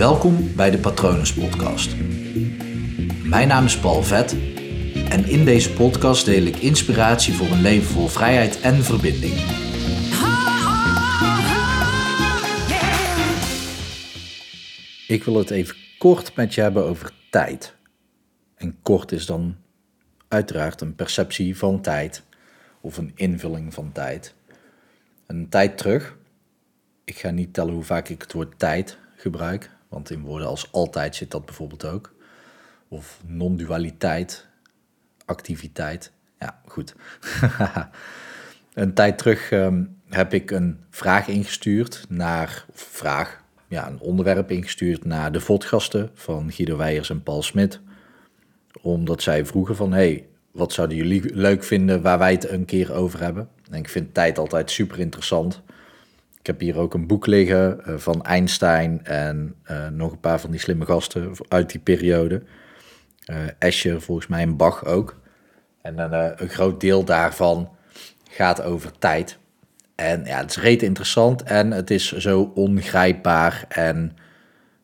Welkom bij de Patronus Podcast. Mijn naam is Paul Vet en in deze podcast deel ik inspiratie voor een leven vol vrijheid en verbinding. Ik wil het even kort met je hebben over tijd. En kort is dan uiteraard een perceptie van tijd of een invulling van tijd. Een tijd terug. Ik ga niet tellen hoe vaak ik het woord tijd gebruik, want in woorden als altijd zit dat bijvoorbeeld ook. Of non-dualiteit, activiteit. Ja, goed. een tijd terug ehm, heb ik een vraag ingestuurd naar, of vraag, ja, een onderwerp ingestuurd naar de vodgasten van Guido Weijers en Paul Smit. Omdat zij vroegen van, hey, wat zouden jullie leuk vinden waar wij het een keer over hebben? En ik vind tijd altijd super interessant. Ik heb hier ook een boek liggen uh, van Einstein en uh, nog een paar van die slimme gasten uit die periode. Uh, Escher, volgens mij en Bach ook. En een groot deel daarvan gaat over tijd. En ja, het is reet interessant en het is zo ongrijpbaar en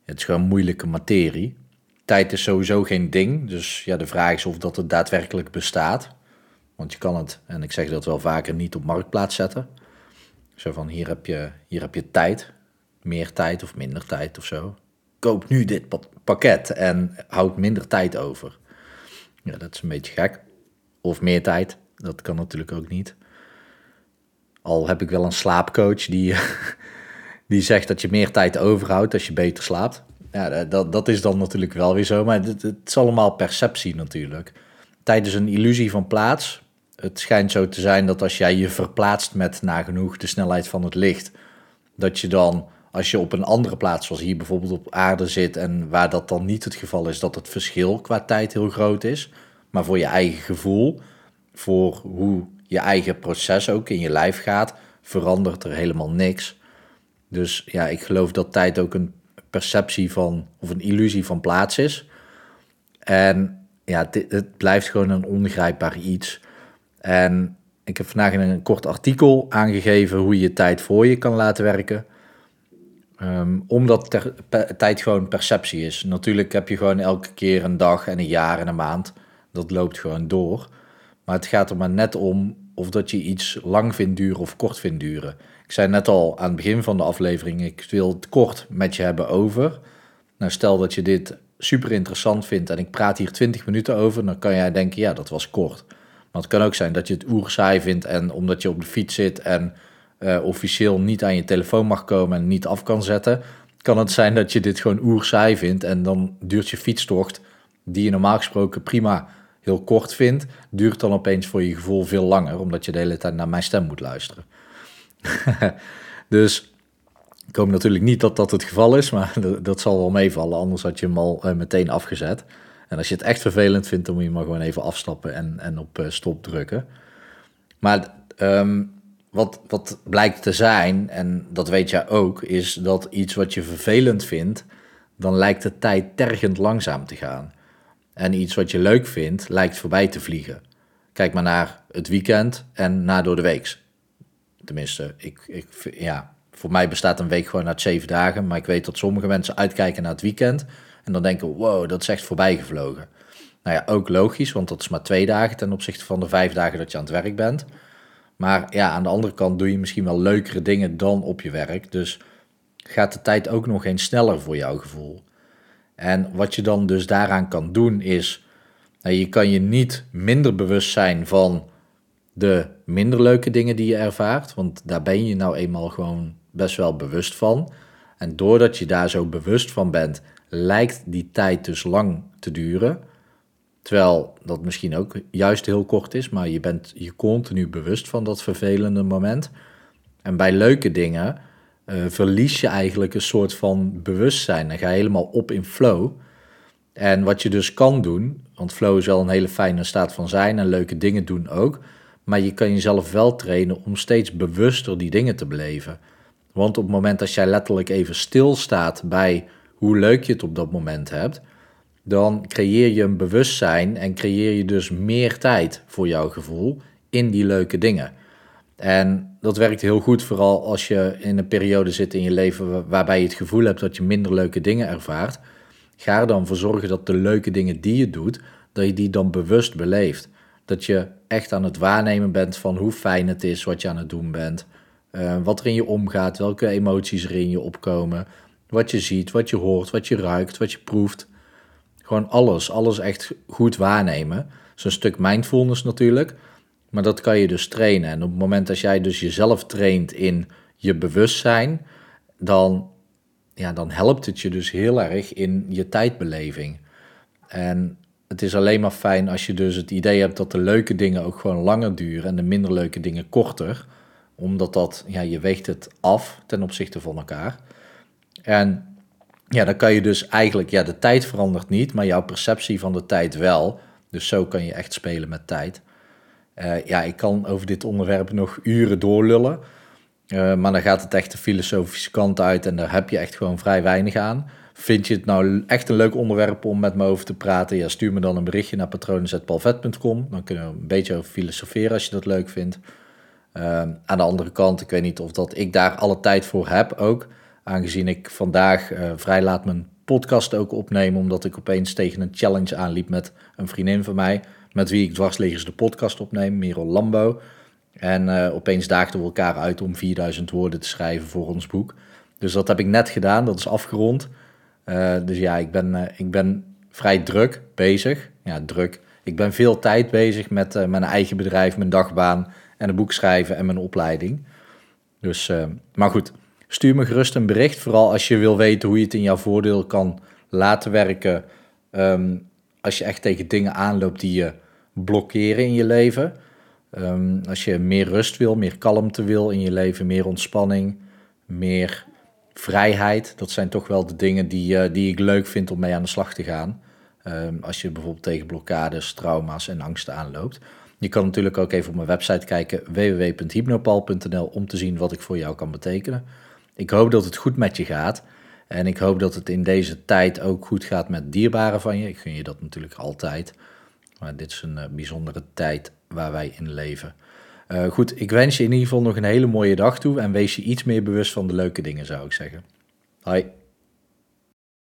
het is gewoon moeilijke materie. Tijd is sowieso geen ding, dus ja, de vraag is of dat het daadwerkelijk bestaat. Want je kan het, en ik zeg dat wel vaker, niet op marktplaats zetten. Zo van, hier heb je, hier heb je tijd, meer tijd of minder tijd of zo. Koop nu dit pakket en houd minder tijd over. Ja, dat is een beetje gek. Of meer tijd, dat kan natuurlijk ook niet. Al heb ik wel een slaapcoach die, die zegt dat je meer tijd overhoudt als je beter slaapt. Ja, dat, dat is dan natuurlijk wel weer zo, maar het, het is allemaal perceptie natuurlijk. Tijd is een illusie van plaats. Het schijnt zo te zijn dat als jij je verplaatst met nagenoeg de snelheid van het licht, dat je dan, als je op een andere plaats, zoals hier bijvoorbeeld op aarde zit, en waar dat dan niet het geval is, dat het verschil qua tijd heel groot is. Maar voor je eigen gevoel, voor hoe je eigen proces ook in je lijf gaat, verandert er helemaal niks. Dus ja, ik geloof dat tijd ook een perceptie van, of een illusie van plaats is. En ja, het, blijft gewoon een ongrijpbaar iets. En ik heb vandaag in een kort artikel aangegeven hoe je tijd voor je kan laten werken. Um, omdat tijd gewoon perceptie is. Natuurlijk heb je gewoon elke keer een dag en een jaar en een maand. Dat loopt gewoon door. Maar het gaat er maar net om of dat je iets lang vindt duren of kort vindt duren. Ik zei net al aan het begin van de aflevering, ik wil het kort met je hebben over. Nou, stel dat je dit super interessant vindt en ik praat hier 20 minuten over, dan kan jij denken, ja, dat was kort. Het kan ook zijn dat je het oer saai vindt en omdat je op de fiets zit en uh, officieel niet aan je telefoon mag komen en niet af kan zetten, kan het zijn dat je dit gewoon oer saai vindt en dan duurt je fietstocht, die je normaal gesproken prima heel kort vindt, duurt dan opeens voor je gevoel veel langer, omdat je de hele tijd naar mijn stem moet luisteren. dus ik hoop natuurlijk niet dat dat het geval is, maar dat, zal wel meevallen, anders had je hem al uh, meteen afgezet. En als je het echt vervelend vindt, dan moet je maar gewoon even afstappen en, en op uh, stop drukken. Maar um, wat, wat blijkt te zijn, en dat weet jij ook, is dat iets wat je vervelend vindt, dan lijkt de tijd tergend langzaam te gaan. En iets wat je leuk vindt, lijkt voorbij te vliegen. Kijk maar naar het weekend en naar door de week. Tenminste, ik, ik, ja, voor mij bestaat een week gewoon uit zeven dagen. Maar ik weet dat sommige mensen uitkijken naar het weekend. En dan denken, wow, dat is echt voorbij gevlogen. Nou ja, ook logisch, want dat is maar twee dagen ten opzichte van de vijf dagen dat je aan het werk bent. Maar ja, aan de andere kant doe je misschien wel leukere dingen dan op je werk. Dus gaat de tijd ook nog eens sneller voor jouw gevoel. En wat je dan dus daaraan kan doen is, nou, je kan je niet minder bewust zijn van de minder leuke dingen die je ervaart, want daar ben je nou eenmaal gewoon best wel bewust van. En doordat je daar zo bewust van bent, lijkt die tijd dus lang te duren. Terwijl dat misschien ook juist heel kort is, maar je bent je continu bewust van dat vervelende moment. En bij leuke dingen uh, verlies je eigenlijk een soort van bewustzijn. Dan ga je helemaal op in flow. En wat je dus kan doen, want flow is wel een hele fijne staat van zijn en leuke dingen doen ook. Maar je kan jezelf wel trainen om steeds bewuster die dingen te beleven. Want op het moment dat jij letterlijk even stilstaat bij hoe leuk je het op dat moment hebt, dan creëer je een bewustzijn en creëer je dus meer tijd voor jouw gevoel in die leuke dingen. En dat werkt heel goed, vooral als je in een periode zit in je leven waarbij je het gevoel hebt dat je minder leuke dingen ervaart. Ga er dan voor zorgen dat de leuke dingen die je doet, dat je die dan bewust beleeft. Dat je echt aan het waarnemen bent van hoe fijn het is wat je aan het doen bent. Uh, wat er in je omgaat, welke emoties er in je opkomen. Wat je ziet, wat je hoort, wat je ruikt, wat je proeft. Gewoon alles, alles echt goed waarnemen. Zo'n stuk mindfulness natuurlijk. Maar dat kan je dus trainen. En op het moment dat jij dus jezelf traint in je bewustzijn, dan, ja, dan helpt het je dus heel erg in je tijdbeleving. En het is alleen maar fijn als je dus het idee hebt dat de leuke dingen ook gewoon langer duren en de minder leuke dingen korter. Omdat dat, ja, je weegt het af ten opzichte van elkaar. En ja, dan kan je dus eigenlijk, ja, de tijd verandert niet, maar jouw perceptie van de tijd wel. Dus zo kan je echt spelen met tijd. Uh, ja, ik kan over dit onderwerp nog uren doorlullen. Uh, maar dan gaat het echt de filosofische kant uit en daar heb je echt gewoon vrij weinig aan. Vind je het nou echt een leuk onderwerp om met me over te praten? Ja, stuur me dan een berichtje naar patronen.palvet.com. Dan kunnen we een beetje over filosoferen als je dat leuk vindt. Uh, aan de andere kant, ik weet niet of dat ik daar alle tijd voor heb ook. Aangezien ik vandaag vrij laat mijn podcast ook opneem, omdat ik opeens tegen een challenge aanliep met een vriendin van mij met wie ik dwarsliggers de podcast opneem, Merel Lambo. En uh, opeens daagden we elkaar uit om 4000 woorden te schrijven voor ons boek. Dus dat heb ik net gedaan, dat is afgerond. Uh, dus ja, ik ben, ik ben vrij druk bezig. Ja, druk. Ik ben veel tijd bezig met mijn eigen bedrijf, mijn dagbaan en een boek schrijven en mijn opleiding. Dus, maar goed, stuur me gerust een bericht. Vooral als je wil weten hoe je het in jouw voordeel kan laten werken. Um, als je echt tegen dingen aanloopt die je blokkeren in je leven. Um, als je meer rust wil, meer kalmte wil in je leven, meer ontspanning, meer vrijheid. Dat zijn toch wel de dingen die, uh, die ik leuk vind om mee aan de slag te gaan. Um, als je bijvoorbeeld tegen blokkades, trauma's en angsten aanloopt. Je kan natuurlijk ook even op mijn website kijken, www.hypnopal.nl, om te zien wat ik voor jou kan betekenen. Ik hoop dat het goed met je gaat. En ik hoop dat het in deze tijd ook goed gaat met dierbaren van je. Ik gun je dat natuurlijk altijd. Maar dit is een uh, bijzondere tijd waar wij in leven. Uh, goed, ik wens je in ieder geval nog een hele mooie dag toe en wees je iets meer bewust van de leuke dingen, zou ik zeggen. Hoi.